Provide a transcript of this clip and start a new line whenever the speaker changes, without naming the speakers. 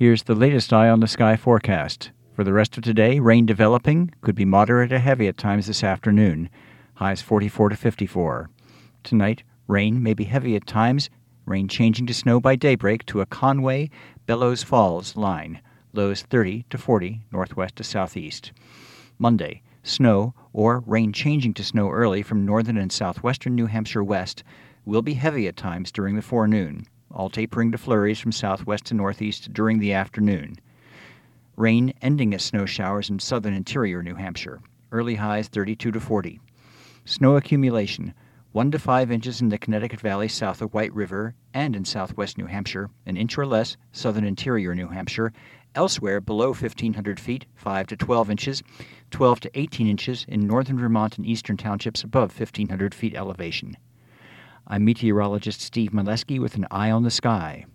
Here's the latest eye on the sky forecast. For the rest of today, rain developing, could be moderate to heavy at times this afternoon. Highs 44 to 54. Tonight, rain may be heavy at times, rain changing to snow by daybreak to a Conway Bellows Falls line. Lows 30 to 40 northwest to southeast. Monday, snow or rain changing to snow early from northern and southwestern New Hampshire west will be heavy at times during the forenoon, all tapering to flurries from southwest to northeast during the afternoon. Rain ending as snow showers in southern interior New Hampshire. Early highs 32 to 40. Snow accumulation 1 to 5 inches in the Connecticut Valley south of White River and in southwest New Hampshire, an inch or less southern interior New Hampshire, elsewhere below 1500 feet 5 to 12 inches, 12 to 18 inches in northern Vermont and eastern townships above 1500 feet elevation. I'm meteorologist Steve Maleski with an eye on the sky.